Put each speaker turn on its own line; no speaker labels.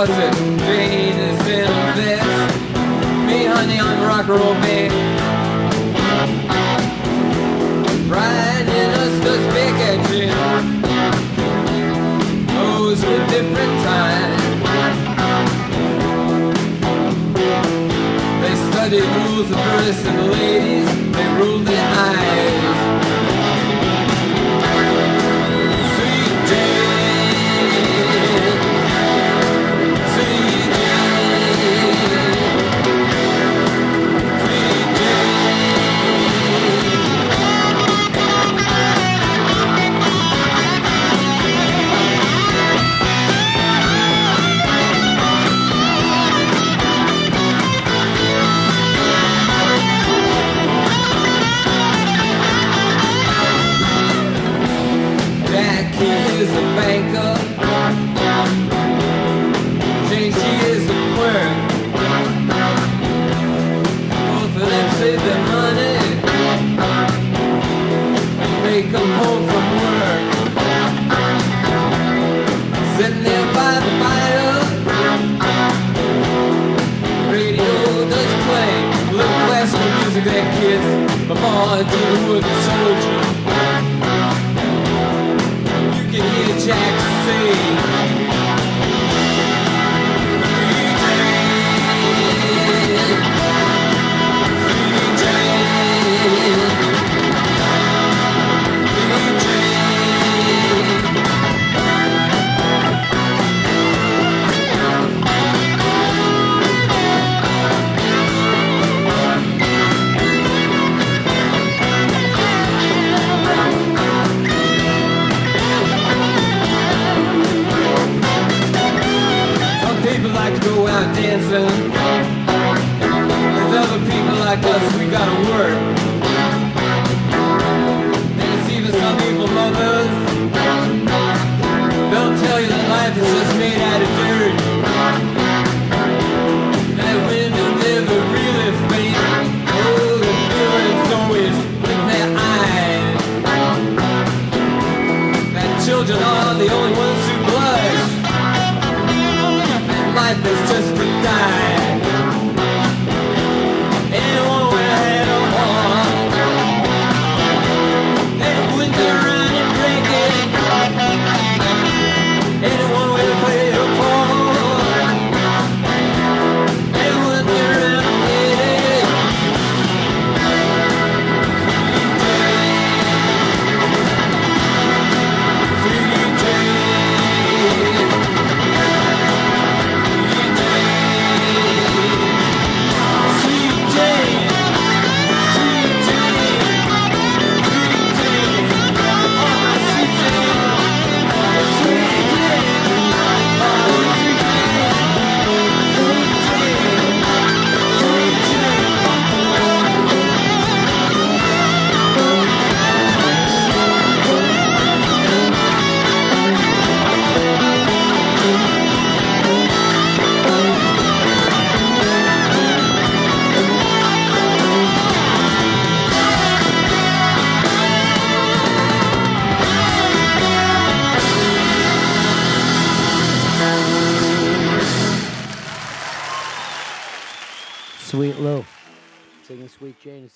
Morrison, Jane and this, me honey on rock and roll, me. Kids. My boy, do the wooden soldier. You can hear Jack say. Dancing. Other people like us, we gotta work. There's even some people mothers. They'll tell you that life is just made out of dirt. Fades. Oh, the feeling's always in their eyes. That children are the only ones who. And life is just a die. Sweet
Lou. Singing Sweet Jane.